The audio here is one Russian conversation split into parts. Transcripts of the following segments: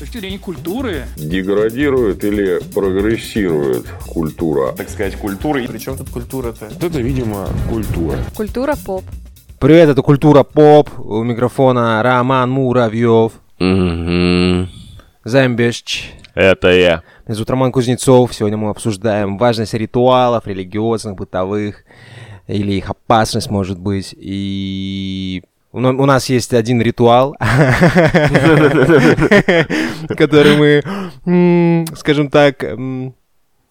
точки зрения культуры. Деградирует или прогрессирует культура? Так сказать, культура. Причем тут культура-то? Это, видимо, культура. Культура поп. Привет, это Культура Поп. У микрофона Роман Муравьев. Угу. Замбещ. Это я. Меня зовут Роман Кузнецов. Сегодня мы обсуждаем важность ритуалов, религиозных, бытовых, или их опасность, может быть. И у на- у нас есть один ритуал, который мы, скажем так,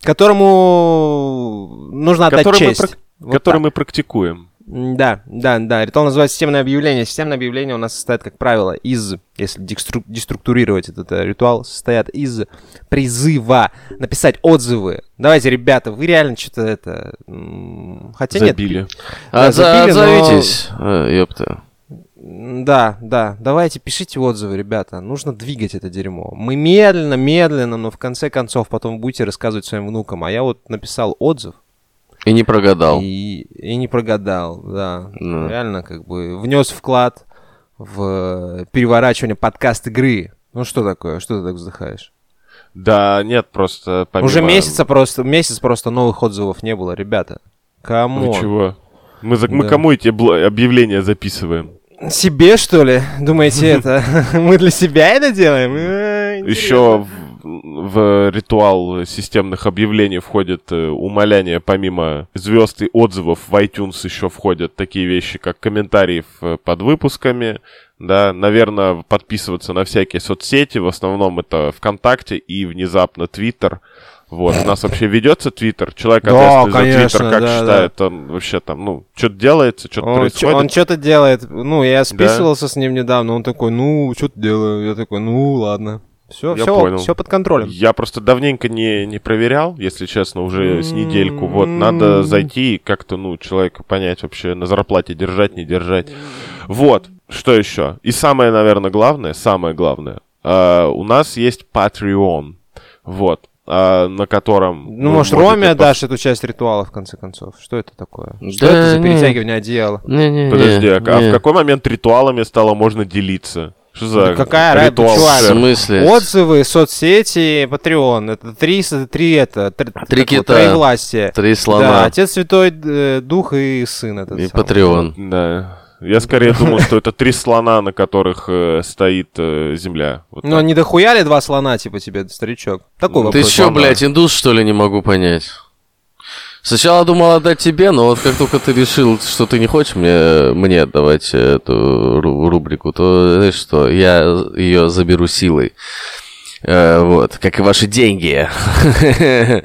которому нужно отдать честь. Который мы практикуем. Да, да, да. Ритуал называется системное объявление. Системное объявление у нас состоит, как правило, из, если дестру- деструктурировать этот э, ритуал, состоят из призыва написать отзывы. Давайте, ребята, вы реально что-то это... Хотя Забили. А, забили, но- Отзовитесь, э, ёпта. Да, да. Давайте, пишите отзывы, ребята. Нужно двигать это дерьмо. Мы медленно, медленно, но в конце концов потом будете рассказывать своим внукам. А я вот написал отзыв, И не прогадал. И, и не прогадал, да. Ну. Реально, как бы внес вклад в переворачивание подкаст игры. Ну что такое? Что ты так вздыхаешь? Да, нет, просто помимо... Уже месяца просто, месяц просто новых отзывов не было, ребята. Кому? Вы чего? Мы, за- мы Да. кому эти объявления записываем? Себе, что ли? Думаете, это мы для себя это делаем? Э, Еще в, ритуал системных объявлений входит э, умоляние, помимо звезд и отзывов, в iTunes еще входят такие вещи, как комментарии в- под выпусками, да, наверное, подписываться на всякие соцсети, в основном это ВКонтакте и внезапно Твиттер. Вот, у нас вообще ведется Твиттер. Человек Да, ответственный за конечно, Твиттер, как да, считает, он вообще там, ну, что-то делается, что-то Он, происходит. он что-то делает. Ну, я списывался с ним недавно. Он такой, ну, что-то делаю. Я такой, ну, ладно. Все, Я все, понял. все под контролем. Я просто давненько не, не проверял, если честно, уже с недельку. Вот, надо зайти и как-то, ну, человека понять вообще, на зарплате держать, не держать. Вот, что еще? И самое, наверное, главное, самое главное, а, у нас есть Patreon, вот, на котором... Ну, может, Роме пос- отдашь эту часть ритуала, в конце концов? Что это такое? Что Да это за не. перетягивание одеяла? Не-не-не. Подожди, а, а не. в какой момент ритуалами стало можно делиться? Что за Да какая ритуал? чувак? В смысле? Отзывы, соцсети, Патреон. Это три, три это... Три, Три кита. Три Да, слона Отец Святой э, Дух и Сын этот и самый. Патреон. Да. Я скорее думал, что это три слона, на которых э, стоит э, земля. Вот Ну, так. не дохуя ли два слона, типа, тебе, старичок? Такой Ну, Ты вопрос. чё, блядь, индус, что ли, не могу понять? Сначала думал отдать тебе, но вот как только ты решил, что ты не хочешь мне, мне отдавать эту ру- рубрику, то, знаешь что, я ее заберу силой. Э, вот, как и ваши деньги,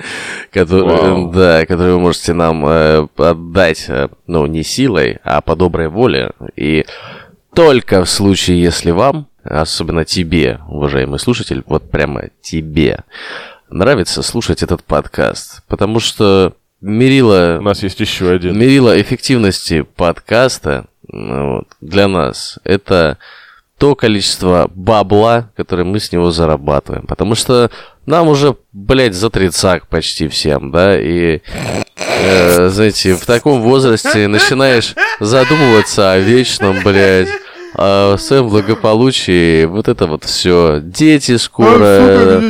которые, да, которые вы можете нам э, отдать, э, ну, не силой, а по доброй воле. И только в случае, если вам, особенно тебе, уважаемый слушатель, вот прямо тебе, нравится слушать этот подкаст. Потому что мерило, У нас есть еще один. мерило эффективности подкаста вот, для нас это то количество бабла, которое мы с него зарабатываем. Потому что нам уже, блядь, за тридцак почти всем, да, и, э, знаете, в таком возрасте начинаешь задумываться о вечном, блядь, о своем благополучии, вот это вот все. Дети скоро,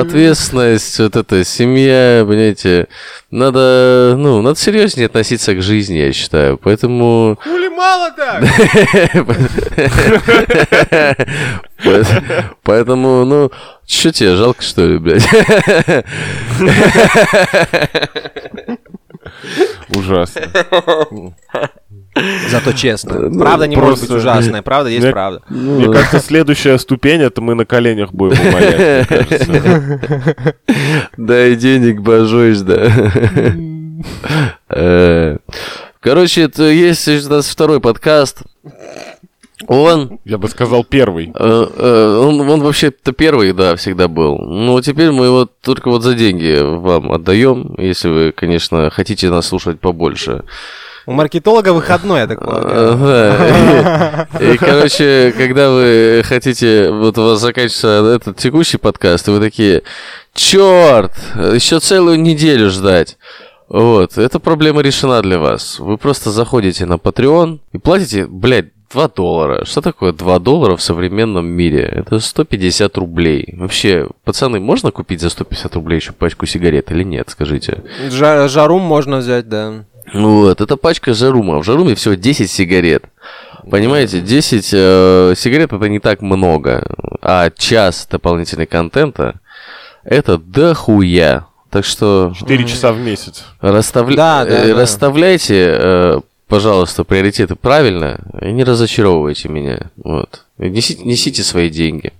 ответственность, вот эта семья, понимаете, надо, ну, надо серьезнее относиться к жизни, я считаю. Поэтому... Хули мало так? Поэтому, ну, что тебе, жалко, что ли, блядь? Ужасно. Зато честно. Ну, Правда не может быть ужасная, правда есть Мне- правда. Мне кажется, следующая ступень, это мы на коленях будем умолять. Дай денег, божусь, да. Э, Короче, это есть у нас второй подкаст. Он, Я бы сказал первый. э, э, он, он вообще-то первый, да, всегда был. Но теперь мы его только вот за деньги вам отдаем, если вы, конечно, хотите нас слушать побольше. У маркетолога выходной, я так полагаю. И, короче, когда вы хотите, вот у вас заканчивается этот текущий подкаст, и вы такие, черт, еще целую неделю ждать. Вот, эта проблема решена для вас. Вы просто заходите на Patreon и платите, блядь, 2 доллара. Что такое 2 доллара в современном мире? Это 150 рублей. Вообще, пацаны, можно купить за 150 рублей еще пачку сигарет или нет, скажите? Жа- жарум можно взять, да. Вот, это пачка жарума. В жаруме всего 10 сигарет. Понимаете, 10 э, сигарет это не так много, а час дополнительного контента это дохуя. Так что 4 часа в месяц. расставля- Да, да, э, да. расставляйте, э, пожалуйста, приоритеты правильно и не разочаровывайте меня. Вот. Несите, несите свои деньги.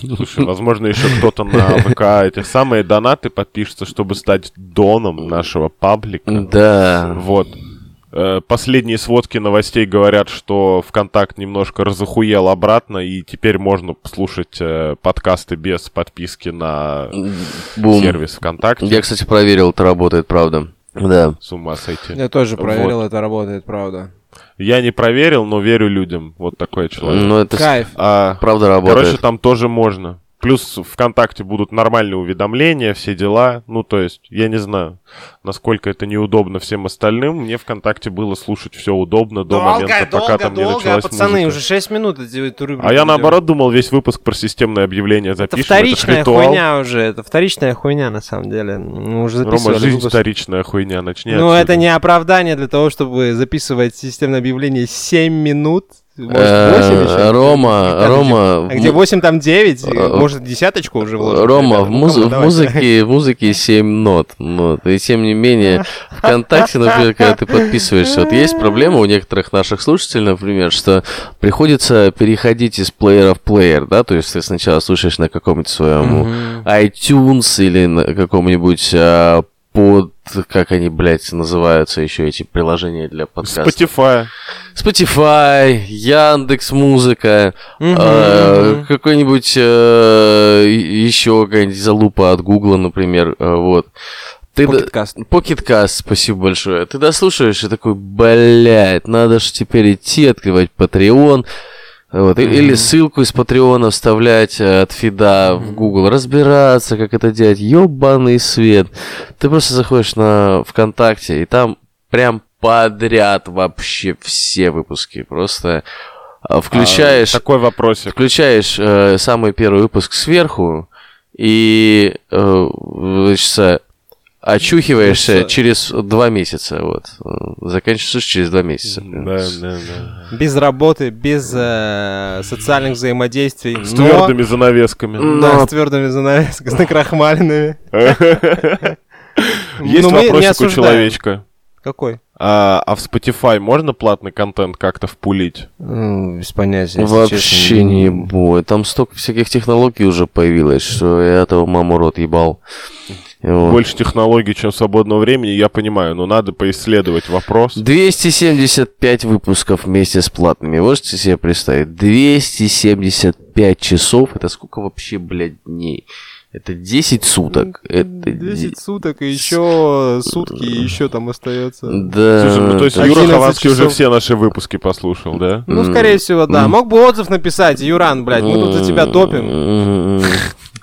Слушай, возможно, еще кто-то на ВК эти самые донаты подпишется, чтобы стать доном нашего паблика. Да. Вот. Э, Последние сводки новостей говорят, что ВКонтакт немножко разохуел обратно, и теперь можно слушать э, подкасты без подписки на Бум. сервис ВКонтакте. Я, кстати, проверил, это работает, правда. Да. С ума сойти. Я тоже проверил, Вот. это работает, правда. Я не проверил, но верю людям. Вот такой человек. Но это Кайф. А, правда работает. короче, там тоже можно. Плюс ВКонтакте будут нормальные уведомления, все дела. Ну, то есть, я не знаю, насколько это неудобно всем остальным. Мне ВКонтакте было слушать все удобно до момента, пока там не началась пацаны, музыка. уже 6 минут эту рубрику А я наоборот думал, весь выпуск про системное объявление Это запишем. вторичная ритуал. хуйня уже, это вторичная хуйня на самом деле. Мы уже Рома, жизнь выпуск. вторичная хуйня, начни Ну, отсюда. это не оправдание для того, чтобы записывать системное объявление 7 минут. Может, Э, 8 еще? Рома, А где- Рома, А где в- 8, там 9? Э, Может, десяточку уже вложим? Рома, в, Ну, в музыке, в музыке 7 нот. Вот. И тем не менее, ВКонтакте, например, когда ты подписываешься, вот есть проблема у некоторых наших слушателей, например, что приходится переходить из плеера в плеер, да, то есть ты сначала слушаешь на каком-нибудь своем iTunes или на каком-нибудь а, под, как они, блядь, называются еще эти приложения для подкастов. Spotify. Spotify, Яндекс Музыка, э, какой-нибудь э, еще какая-нибудь залупа от Гугла, например, э, вот. Ты до- Покеткаст. Спасибо большое. Ты дослушаешь и такой, блядь, надо же теперь идти открывать Patreon. Вот, и- Или ссылку из Патреона вставлять от фида в Google, разбираться, как это делать. Ёбаный свет. Ты просто заходишь на ВКонтакте, и там прям подряд вообще все выпуски. Просто э, включаешь, А, такой вопросик. включаешь э, самый первый выпуск сверху и э, значит, очухиваешься Слушай. через два месяца. Вот. Заканчиваешь через два месяца. Да, да, да. Без работы, без э, социальных взаимодействий. С но- твердыми занавесками. Да, Но- с твердыми занавесками, с накрахмаленными. Есть Ну, вопросик у человечка. Какой? А, а в Spotify можно платный контент как-то впулить? Без понятия. Вообще честно. не бой. Там столько всяких технологий уже появилось, что я этого маму рот ебал. Вот. Больше технологий, чем свободного времени, я понимаю, но надо поисследовать вопрос. 275 выпусков вместе с платными. Можете себе представить? 275 часов. Это сколько вообще, блядь, дней? Это 10 суток. Это... 10 суток, и еще сутки, и еще там остается. Да. Слушай, ну то есть Юра 11 Хованский уже часов. все наши выпуски послушал, да? Ну, скорее всего, да. Мог бы отзыв написать, Юран, блядь, мы тут за тебя топим.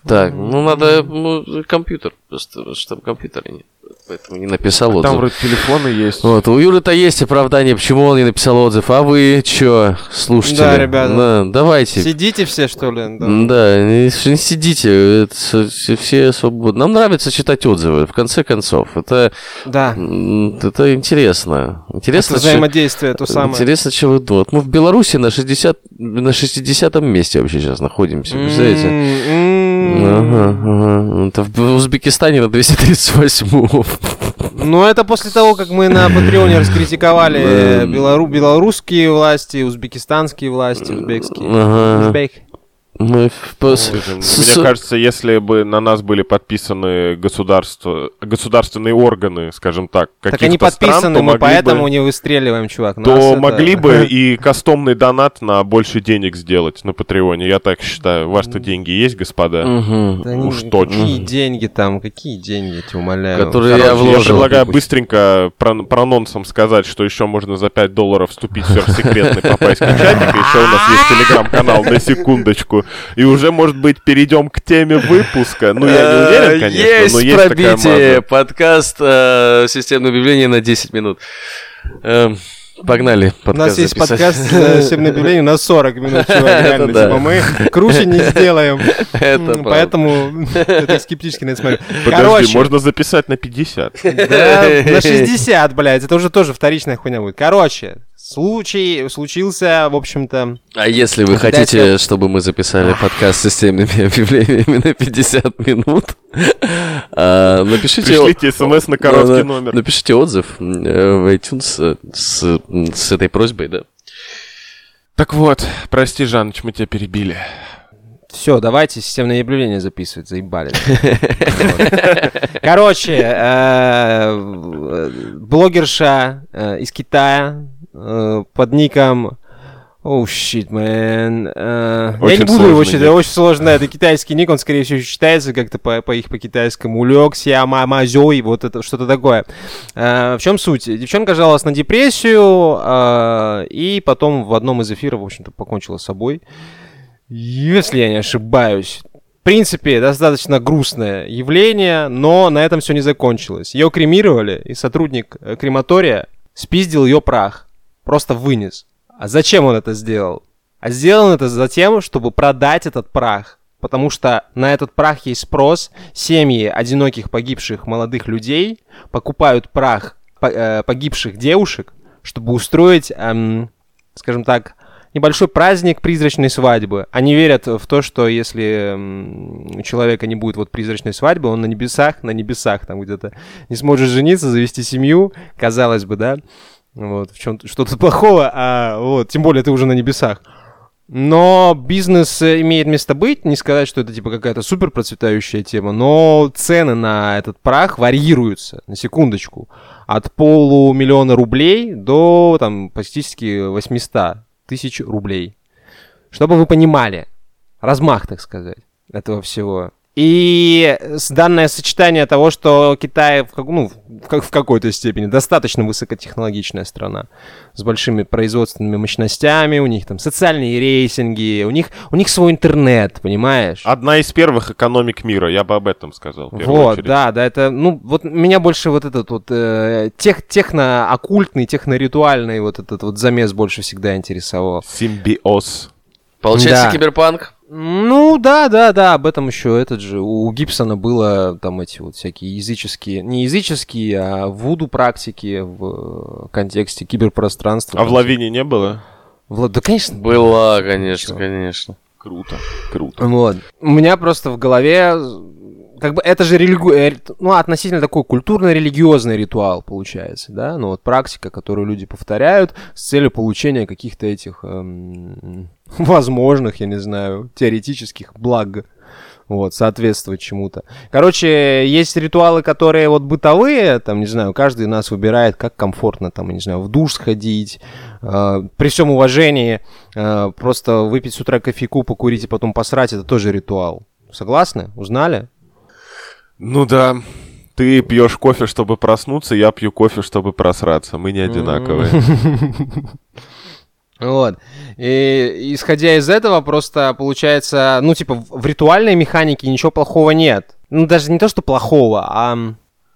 Так, ну надо ну, компьютер, просто потому что там компьютера нет. Поэтому не написал отзыв. Там вроде телефоны есть. Вот, у Юры-то есть оправдание, почему он не написал отзыв. А вы чё, слушатели? Да, ребята. Да, давайте. Сидите все, что ли? Да. Да, не, не сидите, это все свободны. Нам нравится читать отзывы, в конце концов. Это, Да. это интересно. Это Интересно, чё- взаимодействие, то самое. Интересно, что вы думаете. Мы в Беларуси на 60, на 60 месте вообще сейчас находимся, представляете? М-м-м. Ага, ага. Это в Узбекистане на 238 Ну, это после того, как мы на Патреоне раскритиковали белору- белорусские власти, узбекистанские власти, узбекские. Узбек. Мы с- Мне кажется, если бы на нас были подписаны государства, государственные органы, скажем так, Так каких-то они подписаны, стран, то мы поэтому бы, не выстреливаем, чувак. Нас то это- могли бы и кастомный донат на больше денег сделать на Патреоне. Я так считаю. Ваши-то деньги есть, господа? Да они- Уж точно. Какие деньги там, какие деньги, я тебя умоляю. Которые Короче, я вложил. предлагаю быстренько про- прононсом сказать, что еще можно за 5 долларов вступить в сверхсекретный попайский чатик. Еще у нас есть телеграм-канал на секундочку. И уже, может быть, перейдем к теме выпуска. Ну, я не уверен, конечно, Э, Есть но есть такая пробитие. маза. Подкаст э, системное объявление на 10 минут. Эм, Погнали. У нас подкаст есть записать. подкаст э, «Системное объявление» на 40 минут, чувак, реально. да. Типа мы круче не сделаем. Это. Поэтому это скептически на это смотрю. Подожди, Короче, можно записать на 50. да, на 60, блядь, это уже тоже вторичная хуйня будет. Короче, случай случился, в общем-то... А если вы хотите, это- чтобы мы записали подкаст с системными объявлениями на 50 минут, а, напишите... Пришлите смс на короткий номер. Напишите отзыв э, в iTunes э, с этой просьбой, да. Так вот, прости, Жаныч, мы тебя перебили. Все, давайте системное объявление записывать, заебали. Короче, э, блогерша э, из Китая э, под ником Oh shit, man. Я Очень не буду его читать, очень сложно. Это китайский ник, он, скорее всего, читается как-то по, по их по-китайскому. Улегся, мамазёй, вот это что-то такое. Э, В чем суть? Девчонка жаловалась на депрессию, э, и потом в одном из эфиров, в общем-то, покончила с собой. Если я не ошибаюсь. В принципе, достаточно грустное явление, но на этом все не закончилось. Ее кремировали, и сотрудник э, крематория спиздил ее прах. Просто вынес. А зачем он это сделал? А сделал он это за тем, чтобы продать этот прах. Потому что на этот прах есть спрос. Семьи одиноких погибших молодых людей покупают прах э, погибших девушек, чтобы устроить, эм, скажем так, небольшой праздник призрачной свадьбы. Они верят в то, что если у человека не будет вот призрачной свадьбы, он на небесах, на небесах там где-то не сможет жениться, завести семью, казалось бы, да, вот, в чем что-то плохого, а вот, тем более ты уже на небесах. Но бизнес э, имеет место быть, не сказать, что это типа какая-то супер процветающая тема, но цены на этот прах варьируются, на секундочку, от полумиллиона рублей до там практически 800 тысяч рублей. Чтобы вы понимали размах, так сказать, этого всего. И данное сочетание того, что Китай в, ну, в, как- в какой-то степени достаточно высокотехнологичная страна, с большими производственными мощностями, у них там социальные рейтинги, у них, у них свой интернет, понимаешь? Одна из первых экономик мира, я бы об этом сказал. Вот, очередь. да, да, это, ну, вот меня больше вот этот вот э, тех, техно-оккультный, техно-ритуальный вот этот вот замес больше всегда интересовал. Симбиоз. Получается Да. киберпанк? Ну, да, да, да, об этом еще этот же. У Гибсона было там эти вот всякие языческие, не языческие, а вуду практики в контексте киберпространства. А в лавине не было? Вла- Да, конечно. Была, конечно, Чё? конечно. Круто, круто. Вот. У меня просто в голове, как бы это же религу... э, ну, относительно такой культурно-религиозный ритуал получается, да, ну вот практика, которую люди повторяют с целью получения каких-то этих эм, возможных, я не знаю, теоретических благ. Вот, соответствовать чему-то. Короче, есть ритуалы, которые вот бытовые, там, не знаю, каждый нас выбирает, как комфортно, там, не знаю, в душ сходить, э, при всем уважении, э, просто выпить с утра кофейку, покурить и потом посрать, это тоже ритуал. Согласны? Узнали? Ну да. Ты пьешь кофе, чтобы проснуться, я пью кофе, чтобы просраться. Мы не одинаковые. Вот. И исходя из этого, просто получается, ну, типа, в ритуальной механике ничего плохого нет. Ну, даже не то, что плохого, а...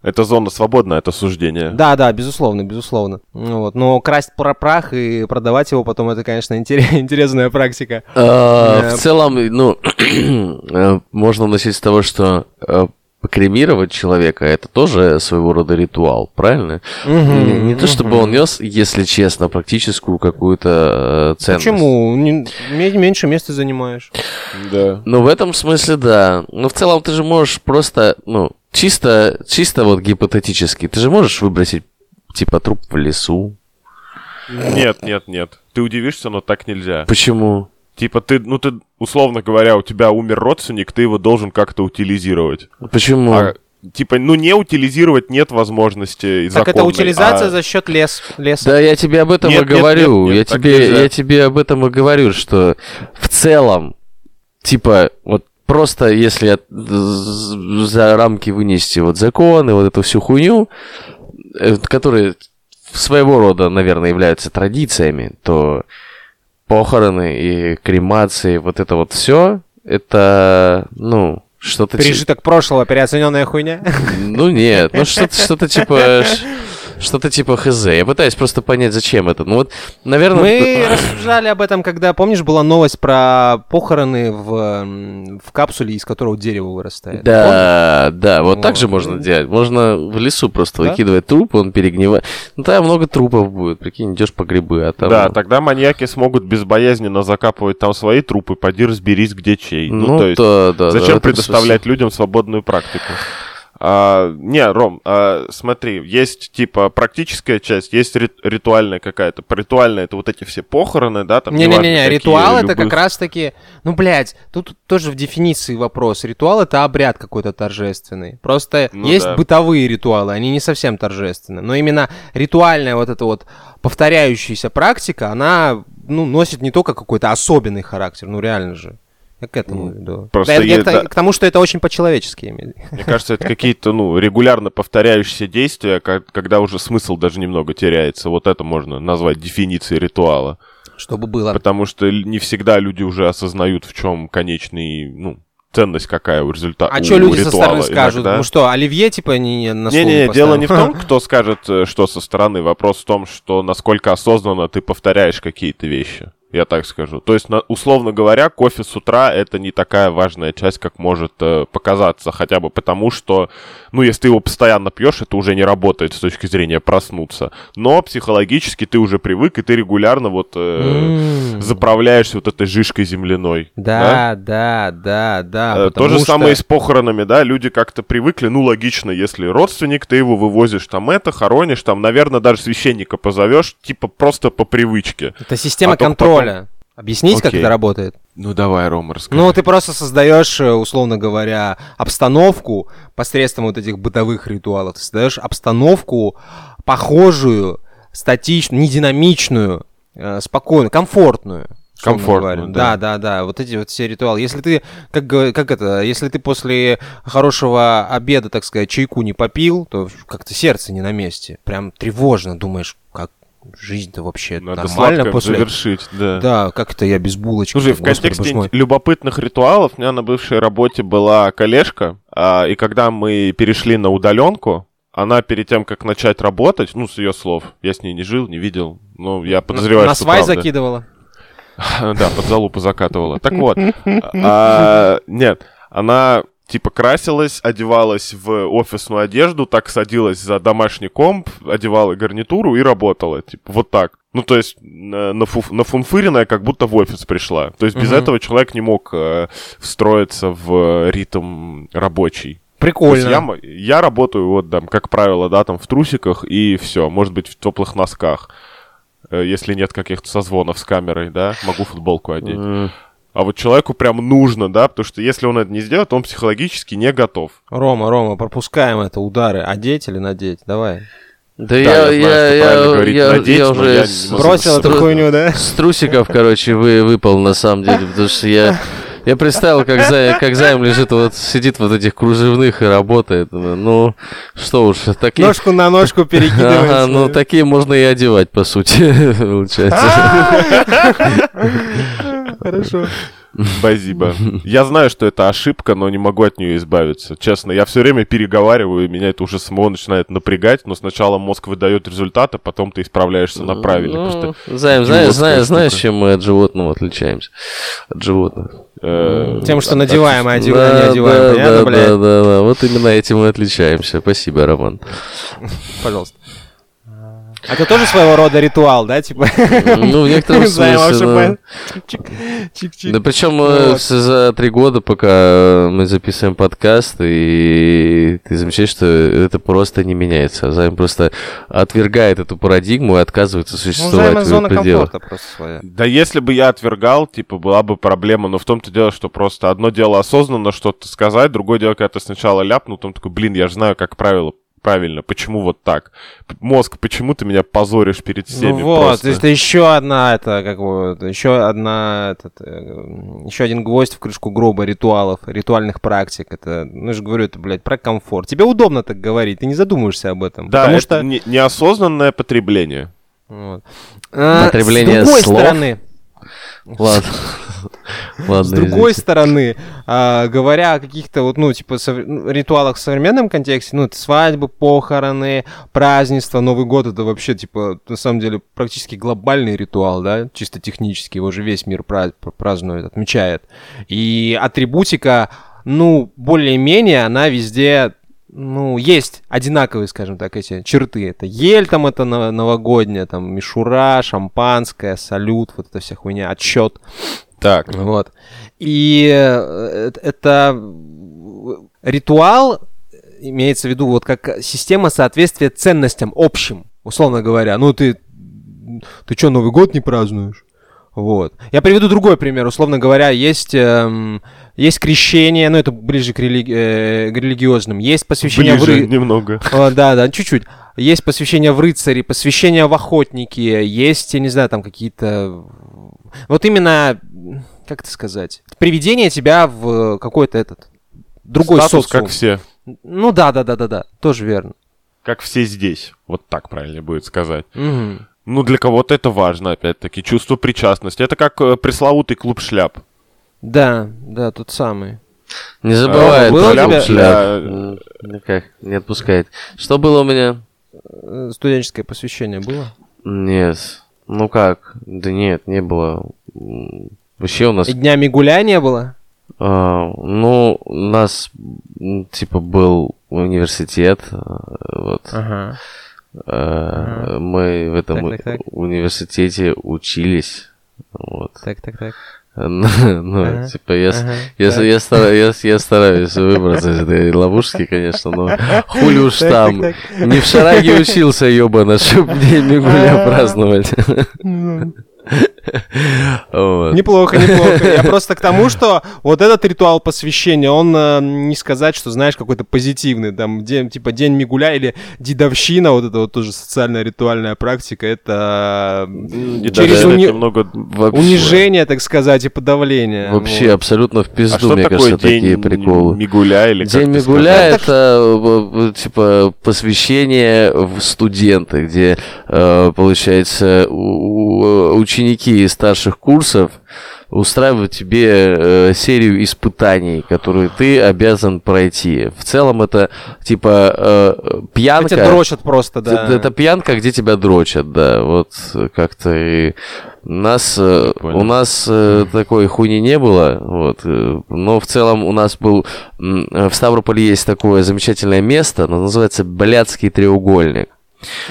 Это зона свободна, это суждение. Да, да, безусловно, безусловно. Вот. Но красть про прах и продавать его потом, это, конечно, интерес- интересная практика. Э, В целом, ну, э, можно начать с того, что э, кремировать человека это тоже своего рода ритуал, правильно? Не, не то чтобы он нес, если честно, практическую какую-то э, ценность. Почему? Не- ме- меньше места занимаешь. Да. Ну, в этом смысле, да. Но в целом ты же можешь просто, ну, чисто, чисто вот гипотетически, ты же можешь выбросить, типа, труп в лесу. Нет, нет, нет. Ты удивишься, но так нельзя. Почему? Типа ты, ну ты, условно говоря, у тебя умер родственник, ты его должен как-то утилизировать. Почему? А, типа, ну не утилизировать нет возможности и Так это законной, утилизация а- за счет лес, леса. Да, я тебе об этом Нет, и нет, говорю. нет, нет, я, тебе, нельзя. я тебе об этом и говорю, что в целом, типа, вот просто если от- за рамки вынести вот законы, вот эту всю хуйню, э, которые своего рода, наверное, являются традициями, то похороны и кремации, вот это вот все, это, ну, что-то... ти- Пережиток прошлого, переоцененная хуйня. Ну нет, ну что-то, что-то типа... что-то типа хз. Я пытаюсь просто понять, зачем это. Ну вот, наверное... Мы рассуждали об этом, когда, помнишь, была новость про похороны в, в капсуле, из которого дерево вырастает. Да, да, вот так же Вот. можно делать. Можно в лесу просто Да? выкидывать труп, он перегнивает. Ну там много трупов будет, прикинь, идешь по грибы, а там... Да, тогда маньяки смогут безбоязненно закапывать там свои трупы, поди разберись, где чей. Ну, ну, то есть, да, да, да, зачем этом предоставлять людям свободную практику? А, не, Ром, а, смотри, есть типа практическая часть, есть рит- ритуальная какая-то. Ритуальная это вот эти все похороны, да, там. Не-не-не, ритуал это любых. как раз-таки... Ну, блядь, тут тоже в дефиниции вопрос. Ритуал это обряд какой-то торжественный. Просто Ну есть да. бытовые ритуалы, они не совсем торжественны. Но именно ритуальная вот эта вот повторяющаяся практика, она ну, носит не только какой-то особенный характер, ну реально же. Я к этому веду. просто я е- к- да. к тому, что это очень по-человечески. Мне кажется, это какие-то, ну, регулярно повторяющиеся действия, когда уже смысл даже немного теряется. Вот это можно назвать дефиницией ритуала. Чтобы было. Потому что не всегда люди уже осознают, в чем конечный, ну, ценность какая у результата. А у что люди со стороны скажут? иногда. Ну что, оливье типа не, не на стол Не-не-не, поставил? дело не в том, кто скажет, э, что со стороны. Вопрос в том, что насколько осознанно ты повторяешь какие-то вещи. Я так скажу. То есть, условно говоря, кофе с утра это не такая важная часть, как может э, показаться. Хотя бы потому, что, ну, если ты его постоянно пьешь, это уже не работает с точки зрения проснуться. Но психологически ты уже привык, и ты регулярно вот э, М. заправляешься вот этой жижкой земляной. Да, да, да, да. Э, То же что- самое и с похоронами, да, люди как-то привыкли, ну, логично, если родственник, ты его вывозишь там это, хоронишь, там, наверное, даже священника позовешь, типа просто по привычке. Это система А только контроля. Объяснить, как Окей. это работает? Ну, давай, Рома, расскажи. Ну, ты просто создаешь, э, условно говоря, обстановку посредством вот этих бытовых ритуалов. Ты создаешь обстановку похожую, статичную, не динамичную, э, спокойную, комфортную. Комфортную, да. Да, да, да. Вот эти вот все ритуалы. Если ты, как, как это, если ты после хорошего обеда, так сказать, чайку не попил, то как-то сердце не на месте. Прям тревожно думаешь, как жизнь-то вообще Надо нормально после... завершить, да. Да, как это я без булочки? Слушай, в контексте мой. любопытных ритуалов у меня на бывшей работе была коллежка, а, и когда мы перешли на удаленку, она перед тем, как начать работать, ну, с ее слов, я с ней не жил, не видел, но я подозреваю, на что свай правда. закидывала. Да, под залупу закатывала. Так вот, а, нет, она типа красилась, одевалась в офисную одежду, так садилась за домашний комп, одевала гарнитуру и работала. Типа вот так. Ну, то есть на, нафу- нафунфыренная, как будто в офис пришла. То есть без Мгм. этого человек не мог э, встроиться в ритм рабочий. Прикольно. я, я работаю, вот, там, как правило, да, там в трусиках и все, может быть, в теплых носках. Э, Если нет каких-то созвонов с камерой, да, могу футболку одеть. А вот человеку прям нужно, да, потому что если он это не сделает, он психологически не готов. Рома, Рома, пропускаем это удары. Одеть или надеть? Давай. Да, я я, знаю, я, что правильно я, говорить я, надеть, я уже я с-. Бросил с эту хуйню, да? С трусиков, короче, вы, выпал на самом деле, потому что я, я представил, как, за, как Займ лежит, вот сидит вот этих кружевных и работает. Ну, что уж, такие... Ножку на ножку перекидывается. Ага, ну такие можно и одевать, по сути, получается. Хорошо. Базиба. Я знаю, что это ошибка, но не могу от нее избавиться. Честно, я все время переговариваю, и меня это уже самого начинает напрягать, но сначала мозг выдает результат, а потом ты исправляешься на правильный. Ну, Займ, знаешь, знаешь, знаешь, чем мы от животного отличаемся? От животных. э, Тем, что надеваем, а не одеваем. да, да, да, да. Вот именно этим мы отличаемся. Спасибо, Роман. Пожалуйста. А это тоже своего рода ритуал, да, типа? Ну, в некотором смысле, чик-чик. Да причем Вот. за три года, пока мы записываем подкаст, и ты замечаешь, что это просто не меняется. Займ просто отвергает эту парадигму и отказывается Ну, существовать в зона комфорта просто своя. Да если бы я отвергал, типа, была бы проблема, но в том-то дело, что просто одно дело осознанно что-то сказать, другое дело, когда ты сначала ляпнул, потом такой, блин, я же знаю, как правило правильно, почему вот так? Мозг, почему ты меня позоришь перед всеми? Ну вот, просто? то есть это еще одна, это как бы, еще одна, этот, э, еще один гвоздь в крышку гроба ритуалов, ритуальных практик. Это, ну я же говорю, это, блядь, про комфорт. Тебе удобно так говорить, ты не задумываешься об этом. Да, потому это что... не- неосознанное потребление. Вот. А, Потребление С другой слов. стороны, Ладно. Ладно, С другой извините. стороны, а, говоря о каких-то вот, ну, типа, ритуалах в современном контексте, ну, свадьбы, похороны, празднества, Новый год, это вообще, типа, на самом деле, практически глобальный ритуал, да, чисто технически, его же весь мир пра- празднует, отмечает. И атрибутика, ну, более-менее, она везде ну, есть одинаковые, скажем так, эти черты. Это ель там, это но- новогодняя, там, мишура, шампанское, салют, вот эта вся хуйня, отчет. Так, Вот. И э, это э, ритуал имеется в виду вот как система соответствия ценностям общим, условно говоря. Ну, ты, ты что, Новый год не празднуешь? Вот. Я приведу другой пример. Условно говоря, есть, эм, есть крещение, ну, это ближе к, религи- э, к религиозным. Есть посвящение в ближе ры- немного. о, да, да, чуть-чуть. Есть посвящение в рыцари, посвящение в охотники, есть, я не знаю, там какие-то... Вот именно, как это сказать, приведение тебя в какой-то этот другой Статус, социум. как все. Ну да, да, да, да, да, тоже верно. Как все здесь. Вот так правильно будет сказать. Мгм. Ну, для кого-то это важно, опять-таки, чувство причастности. Это как э, пресловутый клуб шляп. Да, да, тот самый. Не забывай, А, было у тебя- шляп. Никак, не отпускает. Что было у меня? Э, Студенческое посвящение было? Нет. Ну как? Да нет, не было. Вообще у нас... И днями гуляния не было? а, ну, у нас, типа, был университет. а, Вот. Ага. А, Мы в этом Так, так, так. университете учились. Вот. Так, так, так. Ну, ну, Ага, типа, я, ага, я, я, стараюсь, я, я стараюсь выбраться из этой ловушки, конечно, но хули уж Так, там. так, Не в шараге учился, ёбана, чтоб день Мигуля А. праздновать. Вот. Неплохо, неплохо. Я просто к тому, что вот этот ритуал посвящения, он э, не сказать, что, знаешь, какой-то позитивный, там, день, типа День Мигуля или Дедовщина, вот это вот тоже социальная ритуальная практика, это И через даже уни- это немного... Вообще- унижение, так сказать, и подавление. Вообще Вот. абсолютно в А пизду, что мне такое кажется, день такие приколы. Мигуля или День Мигуля это э, э, типа посвящение в студенты, где получается у- старших курсов устраивают тебе э, серию испытаний, которые ты обязан пройти. В целом это типа э, пьянка. Тебя дрочат просто, да. Это, это пьянка, где тебя дрочат, да. Вот как-то и у нас, э, у нас э, такой хуйни не было, вот. э, Но в целом у нас был э, в Ставрополе есть такое замечательное место, оно называется Блядский треугольник.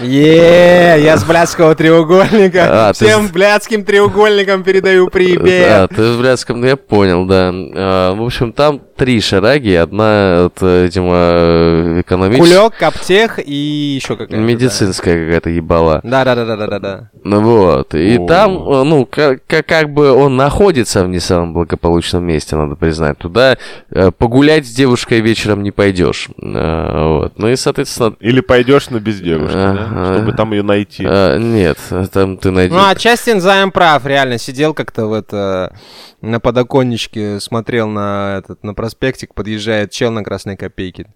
Е, я с блядского треугольника. А, ты Всем с- блядским треугольникам передаю Да, привет. ты в Блядском, ну, я понял, да. А, В общем, там три шараги, одна, это, видимо, экономическая, Кулек, коптех и еще какая-то. да. медицинская какая-то ебала. Да, да, да, да, да, да, да. Ну вот, и О. там, э, ну, как, как бы он находится в не самом благополучном месте, надо признать. Туда э, погулять с девушкой вечером не пойдешь. Э, вот. Ну и, соответственно, Или пойдешь на без девушки, да? Чтобы там ее найти. э, нет, там ты найдешь... Ну, а Частин Займ прав, реально, сидел как-то в это, на подоконничке, смотрел на этот, на проспектик, подъезжает чел на красной копейке,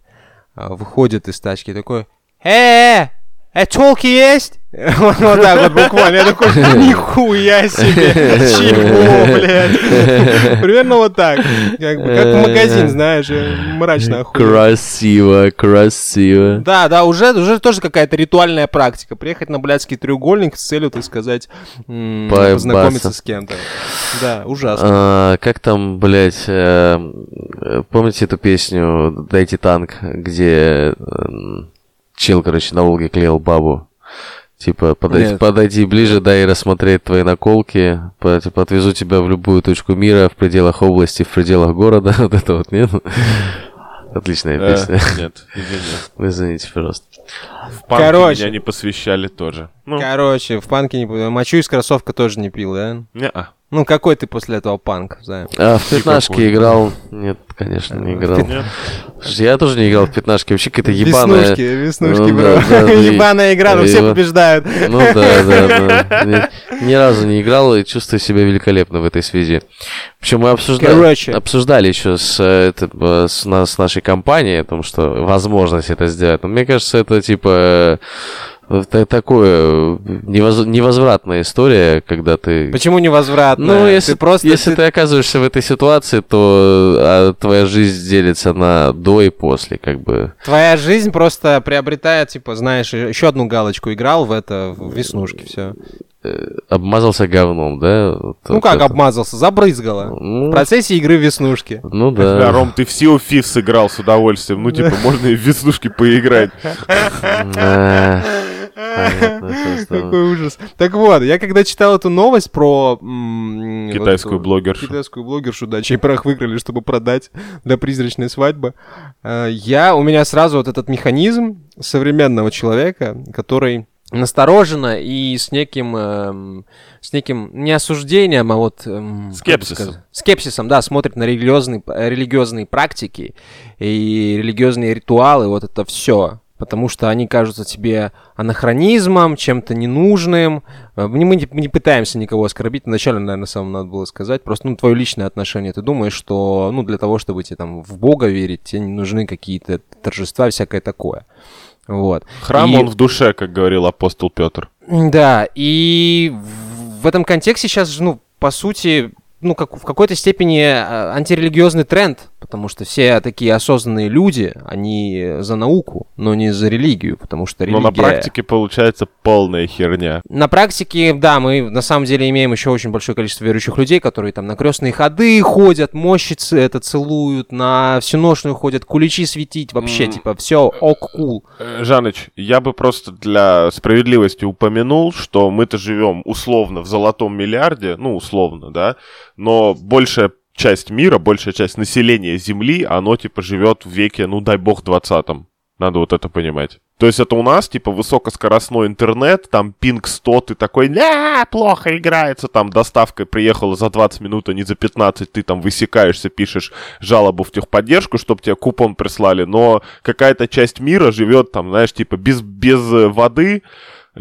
а, выходит из тачки такой, э, э, толки есть? Вот вот так вот буквально, я такой, нихуя себе, чего, блядь? Примерно вот так, как бы, как магазин, знаешь, э, мрачно охуенно. Красиво, красиво. Да, да, уже, уже тоже какая-то ритуальная практика. Приехать на блядский треугольник с целью, так сказать, м, познакомиться с кем-то. Да, ужасно. А, как там, блядь, э, э, помните эту песню «Дайте танк», где чел, короче, на Волге клеил бабу? Типа, подойди, Нет. подойди ближе, дай рассмотреть твои наколки, по- типа, отвезу тебя в любую точку мира, в пределах области, в пределах города. Вот это вот, нет? Отличная Э, песня. Нет, извини. Извините, пожалуйста. В панке Короче. меня не посвящали тоже. Ну, Короче, в панке не... Мочу из кроссовка тоже не пил, да? не-а. Ну, какой ты после этого панк, Займ? А в пятнашке Никакой. играл? Нет, конечно, не играл. Нет. Слушай, Я тоже не играл в пятнашке. Вообще какая-то ебаная... Веснушки, веснушки, Ну, бро. да, да, Ебаная игра, но все побеждают. Ну да, да, да. Ни, разу не играл и чувствую себя великолепно в этой связи. Причем мы обсуждали, Короче. обсуждали еще с, э, это, э, с, на- с нашей компанией о том, что возможность это сделать. Но мне кажется, это типа... э, Это такое невоз- невозвратная история, когда ты... Почему невозвратно? Ну, если, ты просто... если ты- ты... оказываешься в этой ситуации, то а, твоя жизнь делится на до и после, как бы. Твоя жизнь просто приобретает, типа, знаешь, еще одну галочку играл в это, в веснушки, все. Обмазался говном, да? Вот- Ну вот как это. обмазался? Забрызгало. Ну, В процессе игры в веснушки. ну Да, да. Ром, ты в Sea of Thieves сыграл с удовольствием. Ну, типа, можно и в веснушки поиграть. Какой ужас. Так вот, я когда читал эту новость про... Китайскую блогершу. Китайскую блогершу, да, чей прах выиграли, чтобы продать для призрачной свадьбы. э, Я, у меня сразу вот этот механизм современного человека, который настороженно и с неким, эм, с неким не осуждением, а вот... эм, Скепсисом. сказать, Скепсисом, да, смотрит на религиозные, религиозные практики и религиозные ритуалы, вот это все. Потому что они кажутся тебе анахронизмом, чем-то ненужным. Э, Мы не, мы не пытаемся никого оскорбить. Вначале, наверное, самому надо было сказать. Просто, ну, твое личное отношение. Ты думаешь, что, ну, для того, чтобы тебе там в Бога верить, тебе не нужны какие-то торжества, всякое такое. Вот. Храм И- он в душе, как говорил апостол Петр. да, и в этом контексте сейчас, ну, по сути, ну, как, в какой-то степени э, антирелигиозный тренд, потому что все такие осознанные люди, они за науку, но не за религию, потому что религия... Но на практике получается полная херня. На практике, да, мы на самом деле имеем еще очень большое количество верующих людей, которые там на крестные ходы ходят, мощи ц- это целуют, на всеношную ходят, куличи светить, вообще, М. типа, все ок, кул. Э, Жаныч, я бы просто для справедливости упомянул, что мы-то живем условно в золотом миллиарде, ну, условно, да, но большая часть мира, большая часть населения Земли, оно, типа, живет в веке, ну, дай бог, двадцатом. Надо вот это понимать. То есть это у нас, типа, высокоскоростной интернет, там пинг 100, ты такой, ля, плохо играется, там доставка приехала за 20 минут, а не за 15, ты там высекаешься, пишешь жалобу в техподдержку, чтобы тебе купон прислали, но какая-то часть мира живет там, знаешь, типа, без, без э, воды,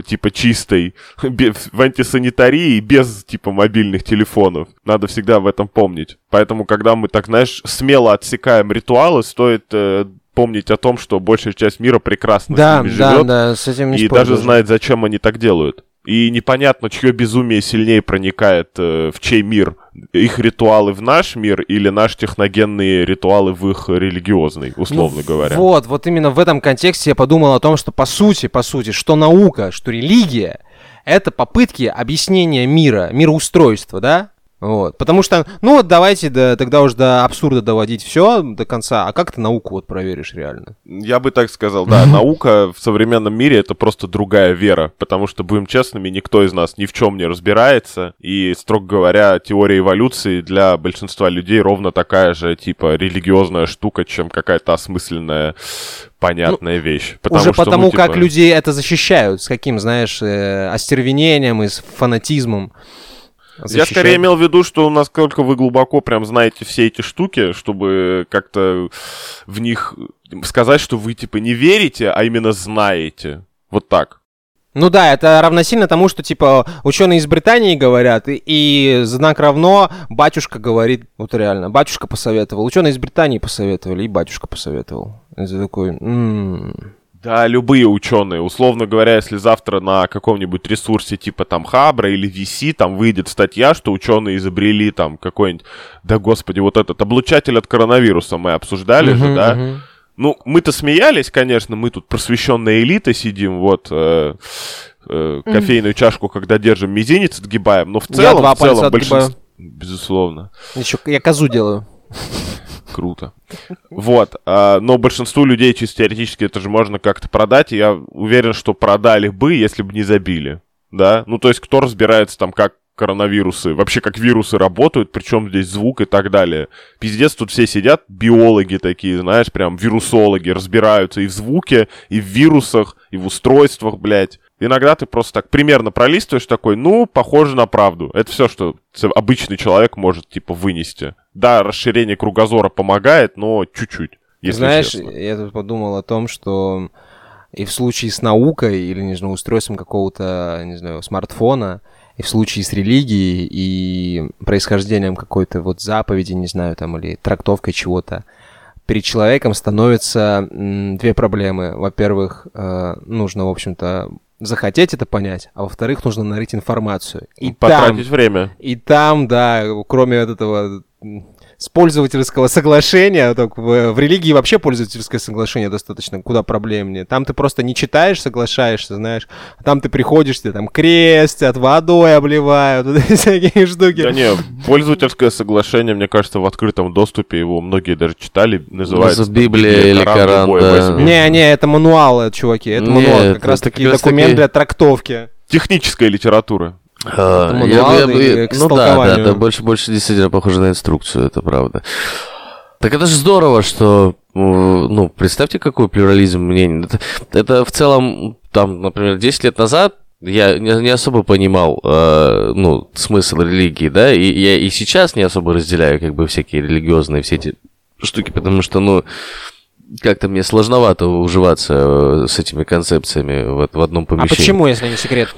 типа чистой, в антисанитарии без типа мобильных телефонов. Надо всегда в этом помнить. Поэтому, когда мы так, знаешь, смело отсекаем ритуалы, стоит э, помнить о том, что большая часть мира прекрасно Да, с ними да, живет да, с этим не и спорю даже знает, зачем они так делают. И непонятно, чье безумие сильнее проникает э, в чей мир. Их ритуалы в наш мир или наши техногенные ритуалы в их религиозный, условно Ну, говоря. Вот, вот именно в этом контексте я подумал о том, что по сути, по сути, что наука, что религия — это попытки объяснения мира, мироустройства, да? Вот. Потому что, ну вот давайте да, тогда уж до абсурда доводить все до конца. А как ты науку вот проверишь реально? Я бы так сказал, да, наука в современном мире это просто другая вера, потому что, будем честными, никто из нас ни в чем не разбирается, и, строго говоря, теория эволюции для большинства людей ровно такая же, типа, религиозная штука, чем какая-то осмысленная, понятная вещь. Уже что, ну, потому, как типа, людей это защищают, с каким, знаешь, э, остервенением и с фанатизмом. Я защищают. скорее имел в виду, что насколько вы глубоко прям знаете все эти штуки, чтобы как-то в них сказать, что вы типа не верите, а именно знаете. Вот так. Ну да, это равносильно тому, что типа ученые из Британии говорят, и, и знак равно батюшка говорит, вот реально, батюшка посоветовал, ученые из Британии посоветовали, и батюшка посоветовал. Это такой, «М, Да, любые ученые. Условно говоря, если завтра на каком-нибудь ресурсе типа там Хабра или VC там выйдет статья, что ученые изобрели там какой-нибудь, да господи, вот этот облучатель от коронавируса мы обсуждали же, мгм, да? мгм. Ну, мы-то смеялись, конечно, мы тут просвещенная элита сидим, вот э, э, кофейную чашку, когда держим, мизинец отгибаем, но в Я целом, два в целом большинство... Безусловно. Еще я козу делаю. Круто. Вот. а, но большинству людей чисто теоретически это же можно как-то продать. И я уверен, что продали бы, если бы не забили. Да? Ну, то есть, кто разбирается там, как коронавирусы, вообще как вирусы работают, причем здесь звук и так далее. Пиздец, тут все сидят, биологи такие, знаешь, прям вирусологи, разбираются и в звуке, и в вирусах, и в устройствах, блядь. Иногда ты просто так примерно пролистываешь такой, ну, похоже на правду. Это все, что обычный человек может, типа, вынести. Да, расширение кругозора помогает, но чуть-чуть, если Знаешь, честно. я тут подумал о том, что и в случае с наукой или, не знаю, устройством какого-то, не знаю, смартфона, и в случае с религией и происхождением какой-то вот заповеди, не знаю, там, или трактовкой чего-то, перед человеком становятся две проблемы. Во-первых, э, нужно, в общем-то, захотеть это понять, а во-вторых, нужно нарыть информацию. И там, Потратить время. и там, да, кроме вот этого с пользовательского соглашения, так в, в религии вообще пользовательское соглашение достаточно куда проблемнее. Там ты просто не читаешь, соглашаешься, знаешь. А там ты приходишь, тебе там крестят, водой обливают, вот эти всякие штуки. Да не, пользовательское соглашение, мне кажется, в открытом доступе его многие даже читали, называется. Библия или Коран, да. возьми. Не, не, это мануал, э, чуваки, это мануал, как раз как таки раз документ таки- для трактовки. Техническая литература. А, я- мануал я бы- ну да, да, да, больше, больше действительно похоже на инструкцию, это правда. Так это же здорово, что, э, ну, представьте, какой плюрализм мнений. Это, это в целом, там, например, 10 лет назад я не, особо понимал, э, ну, смысл религии, да, и я и сейчас не особо разделяю, как бы, всякие религиозные все эти штуки, потому что, ну, как-то мне сложновато уживаться э, с этими концепциями вот в одном А помещении. почему, если не секрет?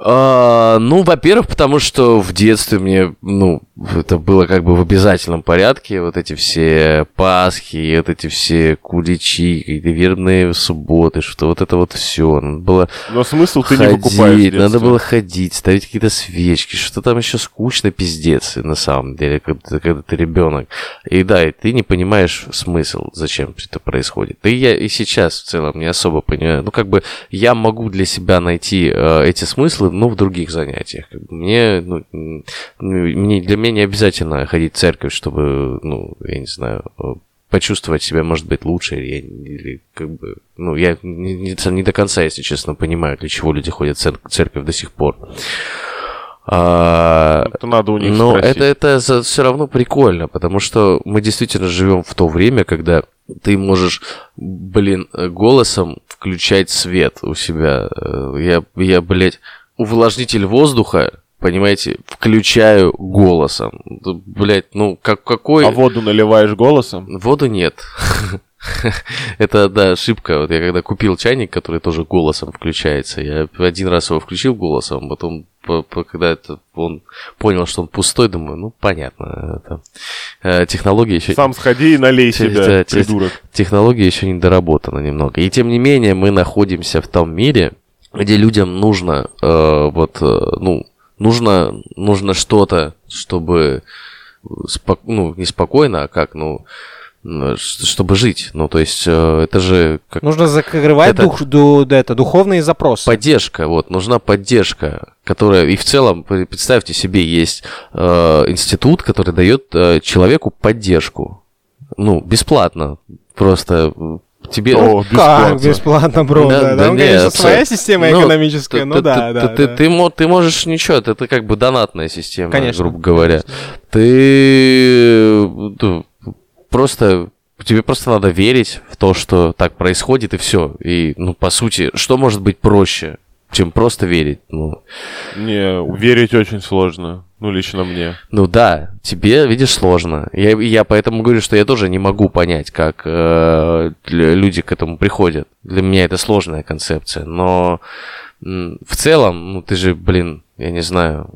А, ну, во-первых, потому что в детстве мне, ну, это было как бы в обязательном порядке, вот эти все Пасхи, вот эти все куличи, какие-то вербные субботы, что вот это вот все. Надо было Но смысл ты не ходить, выкупаешь надо было ходить, ставить какие-то свечки, что там еще скучно, пиздец, на самом деле, когда, когда ты ребенок. И да, и ты не понимаешь смысл, зачем это происходит. Да и я и сейчас в целом не особо понимаю. Ну, как бы я могу для себя найти э, эти смыслы, ну, в других занятиях. Мне, ну, мне, для меня не обязательно ходить в церковь, чтобы, ну, я не знаю, э, почувствовать себя, может быть, лучше, или, или как бы, ну, я не, не- не до конца, если честно, понимаю, для чего люди ходят в цер- церковь до сих пор. А, Это надо у них но спросить. это, это все равно прикольно, потому что мы действительно живем в то время, когда ты можешь, блин, э, голосом включать свет у себя. Э, Я, я блядь, увлажнитель воздуха, понимаете, включаю голосом. Блядь, ну как, какой... А воду наливаешь голосом? Воду нет. Это, да, ошибка. Вот я когда купил чайник, который тоже голосом включается, я один раз его включил голосом, потом, по- по- когда это, он понял, что он пустой, думаю, ну, понятно. Это, э, технология еще... Сам сходи и налей да, те- придурок. технология еще не доработана немного. И тем не менее мы находимся в том мире, где людям нужно э, вот э, ну нужно нужно что-то, чтобы спок- ну не спокойно, а как ну чтобы жить. Ну то есть э, это же как Нужно закрывать Это- дух, ду- да, это, духовные запросы. поддержка, вот, нужна поддержка, которая, и в целом, представьте себе, есть э, институт, который дает э, человеку поддержку, ну, бесплатно, просто тебе... О, Как бесплатно. бесплатно, бро, да, да, не, Там, конечно, абсо- своя система ну, экономическая, ну да, ты- да, ты, да. ты ты можешь ничего, это, это как бы донатная система, Конечно. грубо говоря. Ты э, ну, просто тебе просто надо верить в то, что так происходит, и все. И, ну, по сути, что может быть проще, чем просто верить? Ну, Не, верить очень сложно. Ну, лично мне. ну да, тебе, видишь, сложно. Я, я поэтому говорю, что я тоже не могу понять, как э, люди к этому приходят. Для меня это сложная концепция. Но в целом, ну ты же, блин, я не знаю,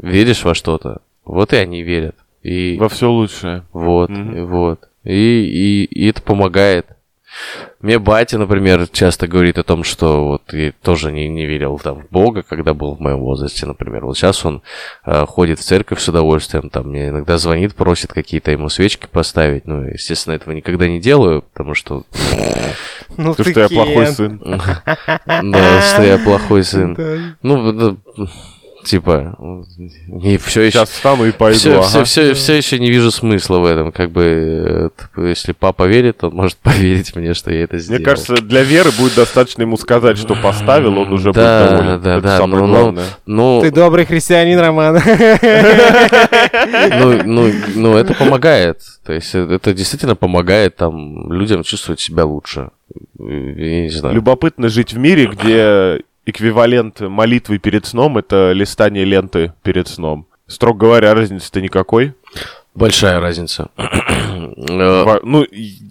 веришь во что-то. Вот и они верят. И Во все лучшее. вот, и вот. И, и, и это помогает. Мне батя, например, часто говорит о том, что вот я тоже не, не верил там, в Бога, когда был в моем возрасте, например. Вот сейчас он э, ходит в церковь с удовольствием, там мне иногда звонит, просит какие-то ему свечки поставить. Ну, естественно, этого никогда не делаю, потому что, Ну То, ты что я плохой сын. да, что я плохой сын. Ну, да, типа, и все еще... Сейчас встану и пойду. Все, ага. все, все, еще не вижу смысла в этом. Как бы, э, т- если папа верит, он может поверить мне, что я это сделал. Мне кажется, для веры будет достаточно ему сказать, что поставил, он уже Да, будет доволен. да, Это да, самое ну, ну, главное. Ну, Ты добрый христианин, Роман. ну, ну, ну, это помогает. То есть э, это действительно помогает там людям чувствовать себя лучше. Я не знаю. Любопытно жить в мире, где эквивалент молитвы перед сном — это листание ленты перед сном. Строго говоря, разницы-то никакой. Большая разница. Ну,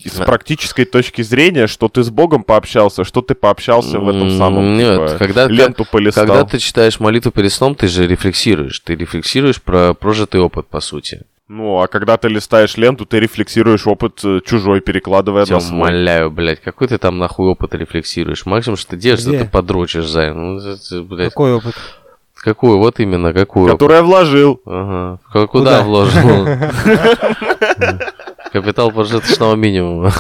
с практической точки зрения, что ты с Богом пообщался, что ты пообщался в этом самом, Нет, типа, когда- ленту полистал. Когда ты читаешь молитву перед сном, ты же рефлексируешь. Ты рефлексируешь про прожитый опыт, по сути. Ну, а когда ты листаешь ленту, ты рефлексируешь опыт э, чужой, перекладывая Тебя на свой. умоляю, блядь, какой ты там нахуй опыт рефлексируешь? Максимум, что ты делаешь, что Где? ты подрочишь, Зай. Ну, блядь, Какой опыт? какую? Вот именно, какую? Который я вложил. Ага. Куда, Куда? вложил? Капитал прожиточного минимума.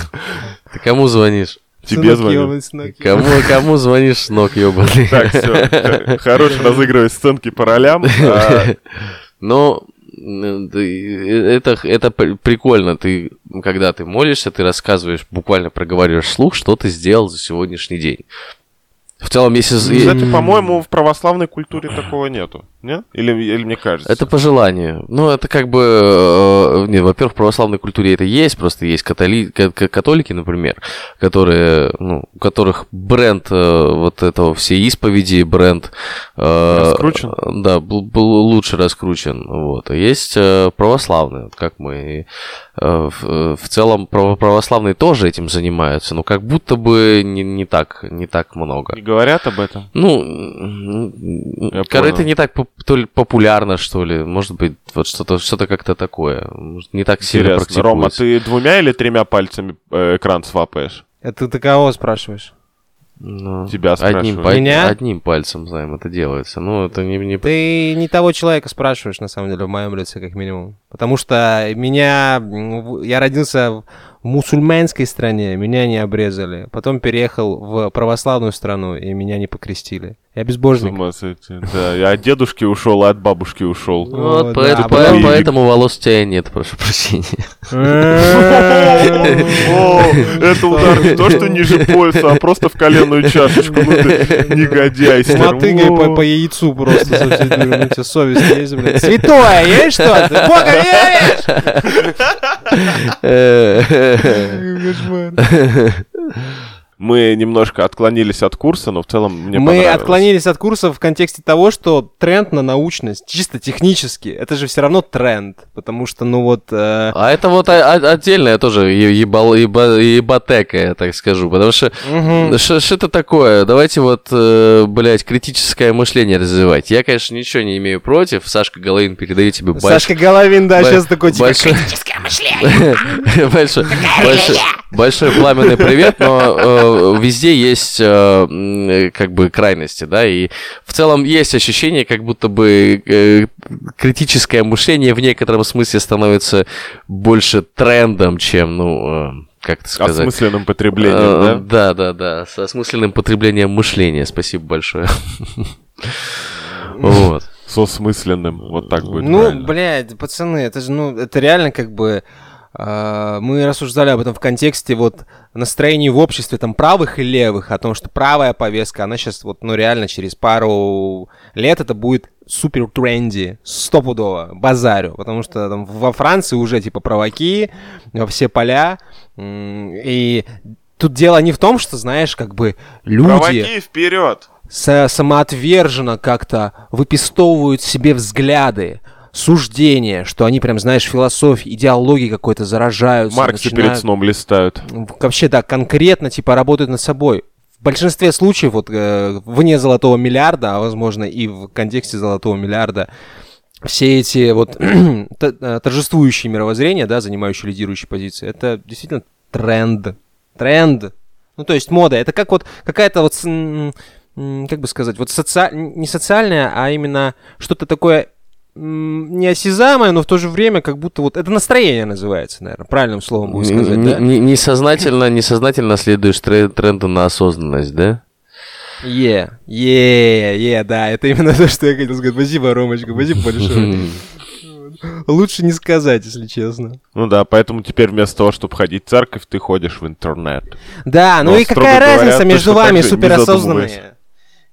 Ты кому звонишь? Тебе звоню. Кому, кому звонишь, ног ебаный? Так, все. Хорош разыгрывать сценки по ролям. А, ты- это, это при- прикольно. Ты, когда ты молишься, ты рассказываешь, буквально проговариваешь вслух, что ты сделал за сегодняшний день. В целом, если... з- Кстати, по-моему, в православной культуре такого нету. Нет? Или, или мне кажется? Это по желанию. Ну, это как бы... э, не, во-первых, в православной культуре это есть, просто есть католи... ка- ка- католики, например, которые, ну, у которых бренд э, вот этого всей исповеди, бренд... э, Раскручен? Да, был, был лучше раскручен. Вот. А есть э, православные, вот как мы... и, э, в, э, в целом право- православные тоже этим занимаются, но как будто бы не, не так, не так много. Не говорят об этом? Ну, Я кор- это понял. не так то ли популярно, что ли. Может быть, вот что-то что как-то такое. Может, Не так сильно Интересно. Рома, практикуется. ты двумя или тремя пальцами э, экран свапаешь? Это ты кого спрашиваешь? Ну, Тебя одним, спрашиваю. па- Меня? одним пальцем, знаем, это делается. Ну, это не... не... Ты не того человека спрашиваешь, на самом деле, в моем лице, как минимум. Потому что меня... Я родился в мусульманской стране, меня не обрезали. Потом переехал в православную страну, и меня не покрестили. Я С безбожник. ума сойти. Да, я от дедушки ушел, и от бабушки ушел. Вот, О, поэт- да, по- потом- поэтому волос у тебя нет, прошу прощения. Это удар не то, что ниже пояса, а просто в коленную чашечку. Ну ты негодяй. С мотыгой по, по яйцу просто со всей дури. Совесть есть, блядь. Святое, есть что? Ты Бога веришь? Мы немножко отклонились от курса, но в целом мне Мы отклонились от курса в контексте того, что тренд на научность, чисто технически, это же все равно тренд. Потому что, ну вот... э, А это вот о- о- отдельная тоже ебал- еба- еботека, я так скажу. Потому что мгм. Что это такое? Давайте вот, э, блядь, критическое мышление развивать. Я, конечно, ничего не имею против. Сашка Головин передаю тебе больш- Сашка Головин, да, бо- сейчас такой, типа, большой... большой, большой, большой пламенный привет, но э, везде есть э, как бы крайности, да, и в целом есть ощущение, как будто бы э, критическое мышление в некотором смысле становится больше трендом, чем, ну, э, как это сказать? Осмысленным потреблением, Э, да? Да, да, да. С осмысленным потреблением мышления. Спасибо большое. Вот. С осмысленным. Вот так будет Ну, правильно. блядь, пацаны, это же, ну, это реально как бы... а, мы рассуждали об этом в контексте вот настроений в обществе там правых и левых, о том, что правая повестка, она сейчас вот, ну, реально через пару лет это будет супер тренди, стопудово, базарю, потому что там во Франции уже типа праваки, во все поля, и тут дело не в том, что, знаешь, как бы люди Провоки вперед! са- самоотверженно как-то выпистовывают себе взгляды, суждения, что они прям, знаешь, философией, идеологией какой-то заражаются. Марксы перед начинают- сном листают. Вообще, да, конкретно, типа, работают над собой. В большинстве случаев, вот, э, вне золотого миллиарда, а, возможно, и в контексте золотого миллиарда, все эти вот э, торжествующие мировоззрения, да, занимающие лидирующие позиции, это действительно тренд. Тренд. Ну, то есть мода. Это как вот какая-то вот, как бы сказать, вот соци... не социальная, а именно что-то такое неосязаемое, но в то же время как будто вот... Это настроение называется, наверное, правильным словом будет сказать, Н- да? н- Несознательно, несознательно следуешь тре- тренду на осознанность, да? Е, е, е, да, это именно то, что я хотел сказать. Спасибо, Ромочка, спасибо большое. Лучше не сказать, если честно. Ну да, поэтому теперь вместо того, чтобы ходить в церковь, ты ходишь в интернет. Да, ну Но, и строго какая говоря, разница между точно так вами, не суперосознанные?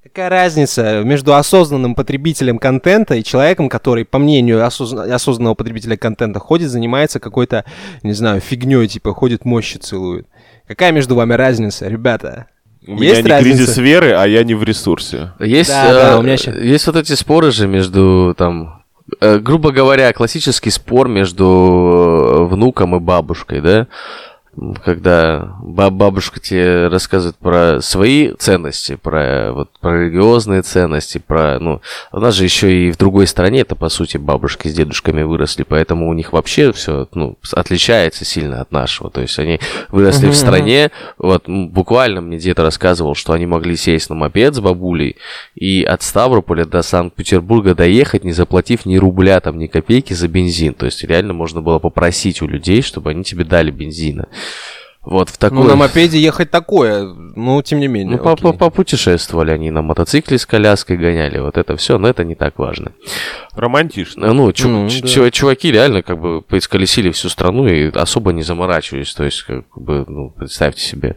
Какая разница между осознанным потребителем контента и человеком, который, по мнению осозна- осознанного потребителя контента, ходит, занимается какой-то, не знаю, фигней, типа ходит, мощи целует? Какая между вами разница, ребята? У Есть меня не кризис разница? веры, а я не в ресурсе. Есть, Да, да, э, у меня ща- есть вот эти споры же между, там, э, грубо говоря, классический спор между э, внуком и бабушкой, да? Когда ба- бабушка тебе рассказывает про свои ценности, про вот про религиозные ценности, про ну у нас же еще и в другой стране это по сути бабушки с дедушками выросли, поэтому у них вообще все ну отличается сильно от нашего, то есть они выросли в стране, вот буквально мне дед рассказывал, что они могли сесть на мопед с бабулей и от Ставрополя до Санкт-Петербурга доехать, не заплатив ни рубля там ни копейки за бензин, то есть реально можно было попросить у людей, чтобы они тебе дали бензина. Вот в такой... Ну, на мопеде ехать такое, ну, тем не менее. Ну, по- попутешествовали они на мотоцикле с коляской гоняли, вот это все, но это не так важно. Романтично. Ну, чу- Ну, ч- да. чу- чуваки реально как бы поисколесили всю страну и особо не заморачивались, то есть как бы, ну, представьте себе.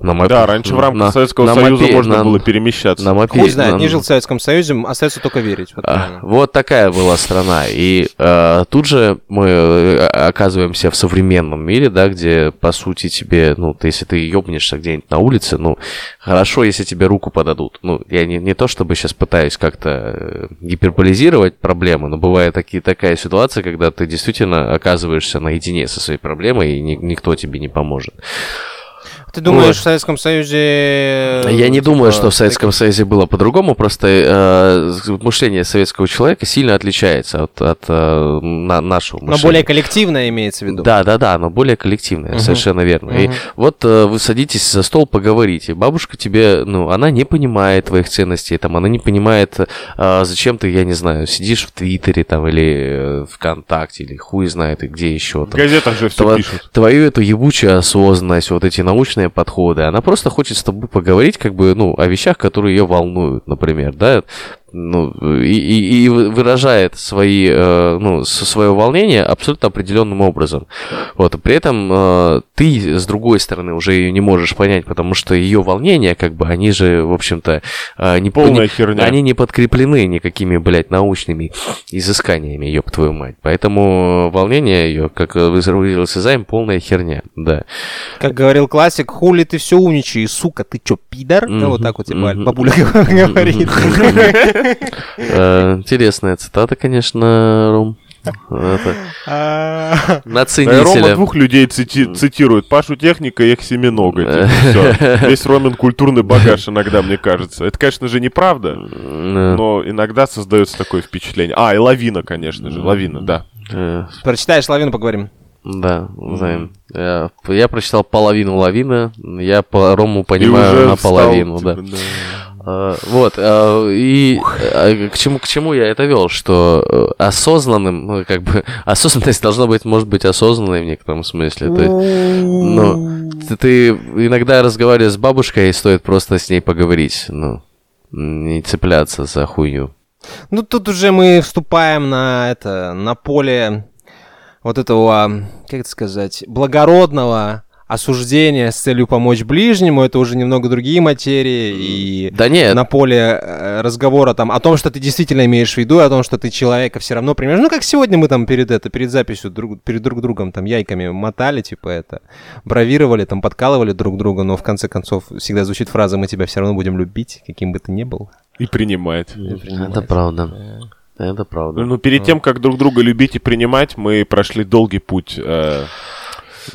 На мо- Да, раньше в рамках на- Советского на Союза мопе- можно на- было перемещаться. На мопе- Хуй знает, на- не жил в Советском Союзе, остается только верить. Вот А. Вот такая была страна. И э, тут же мы э, оказываемся в современном мире, да, где, по сути, тебе, ну, ты, если ты ёбнешься где-нибудь на улице, ну, хорошо, если тебе руку подадут. Ну, я не, не то чтобы сейчас пытаюсь как-то э, гиперболизировать проблемы, но бывает такие, такая ситуация, когда ты действительно оказываешься наедине со своей проблемой, и ни- никто тебе не поможет. Ты думаешь, вот. в Советском Союзе... Я не типа, думаю, что в Советском Союзе было по-другому, просто э, мышление советского человека сильно отличается от, от э, на- нашего Но мышления. более коллективное имеется в виду. Да, да, да, оно более коллективное, Мгм. совершенно верно. И Мгм. вот э, вы садитесь за стол, поговорите. Бабушка тебе, ну, она не понимает твоих ценностей, там, она не понимает, э, зачем ты, я не знаю, сидишь в Твиттере там или э, ВКонтакте, или хуй знает, и где еще В там. газетах же все Тво- пишут. Твою эту ебучую осознанность, вот эти научные подходы, она просто хочет с тобой поговорить, как бы, ну, о вещах, которые ее волнуют, например, да, ну, и, и- и вы- выражает свои, э, ну, свое волнение абсолютно определенным образом. Вот, при этом э, ты, с другой стороны, уже ее не можешь понять, потому что ее волнения, как бы, они же, в общем-то, э, не Полная не- херня. Они не подкреплены никакими, блядь, научными изысканиями, ёб твою мать. Поэтому волнение ее, как выразился займ, полная херня, да. Как говорил классик, хули ты все умничаешь, сука, ты чё, пидор? Ну, Мгм, вот так вот типа мгм. бабуля говорит. Э, Интересная цитата, конечно, Ром. Это, на Да и Рома ценителя. двух людей цити- цитирует. Пашу Техника и их семинога. типа, всё. Весь Ромин культурный багаж иногда, мне кажется. Это, конечно же, неправда, Э, но иногда создается такое впечатление. А, и Лавина, конечно же. Лавина, да. э, Прочитаешь лавину, поговорим. Да, знаем. Я, я прочитал половину лавины, я по Рому понимаю встал, да. типа, А, Вот, а, и а, к чему, к чему я это вел, что э, осознанным, ну, как бы, осознанность должна быть, может быть, осознанной в некотором смысле. Есть, ну, ты, ты иногда разговариваешь с бабушкой, и стоит просто с ней поговорить, ну, не цепляться за хуйню. Ну, тут уже мы вступаем на это, на поле вот этого, как это сказать, благородного осуждения с целью помочь ближнему. Это уже немного другие материи. И Да нет, на поле э, разговора там о том, что ты действительно имеешь в виду, о том, что ты человека все равно примешь. Ну, как сегодня мы там перед это, перед записью друг, перед друг другом там яйками мотали, типа это, бравировали, там подкалывали друг друга, но в конце концов всегда звучит фраза «мы тебя все равно будем любить, каким бы ты ни был». И принимать. это правда. Это правда. Ну, перед тем, как друг друга любить и принимать, мы прошли долгий путь, э,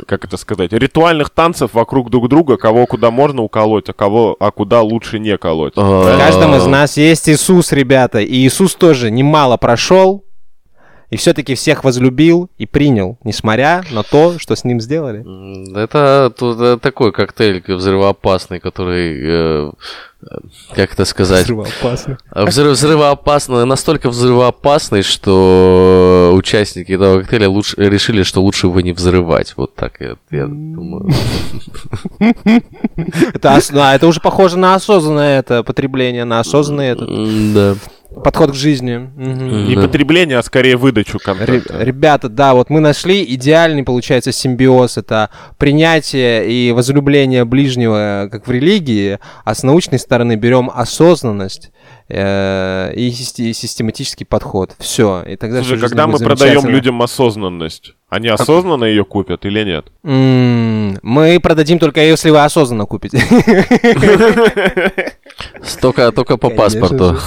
как это сказать, ритуальных танцев вокруг друг друга, кого куда можно уколоть, а кого, а куда лучше не колоть. А, В каждом из нас есть Иисус, ребята, и Иисус тоже немало прошел, и все-таки всех возлюбил и принял, несмотря на то, что с ним сделали. Это, тут, э, такой коктейль взрывоопасный, который, э, э, как это сказать, Взрывоопасно. э, взрыв, взрывоопасный, настолько взрывоопасный, что участники этого коктейля лучше, решили, что лучше его не взрывать. Вот так я, я думаю. Это, это уже похоже на осознанное это потребление, на осознанный этот М, Да. Подход к жизни. Мгм. Не Да. потребление, а скорее выдачу Ре- контента. Ребята, да, вот мы нашли идеальный, получается, симбиоз. Это принятие и возлюбление ближнего, как в религии, а с научной стороны берем осознанность э, и систематический подход. Все. И тогда Слушай, когда мы продаем людям осознанность, они осознанно ее купят или нет? Мы продадим только если вы осознанно купите. Только, только по Конечно паспорту.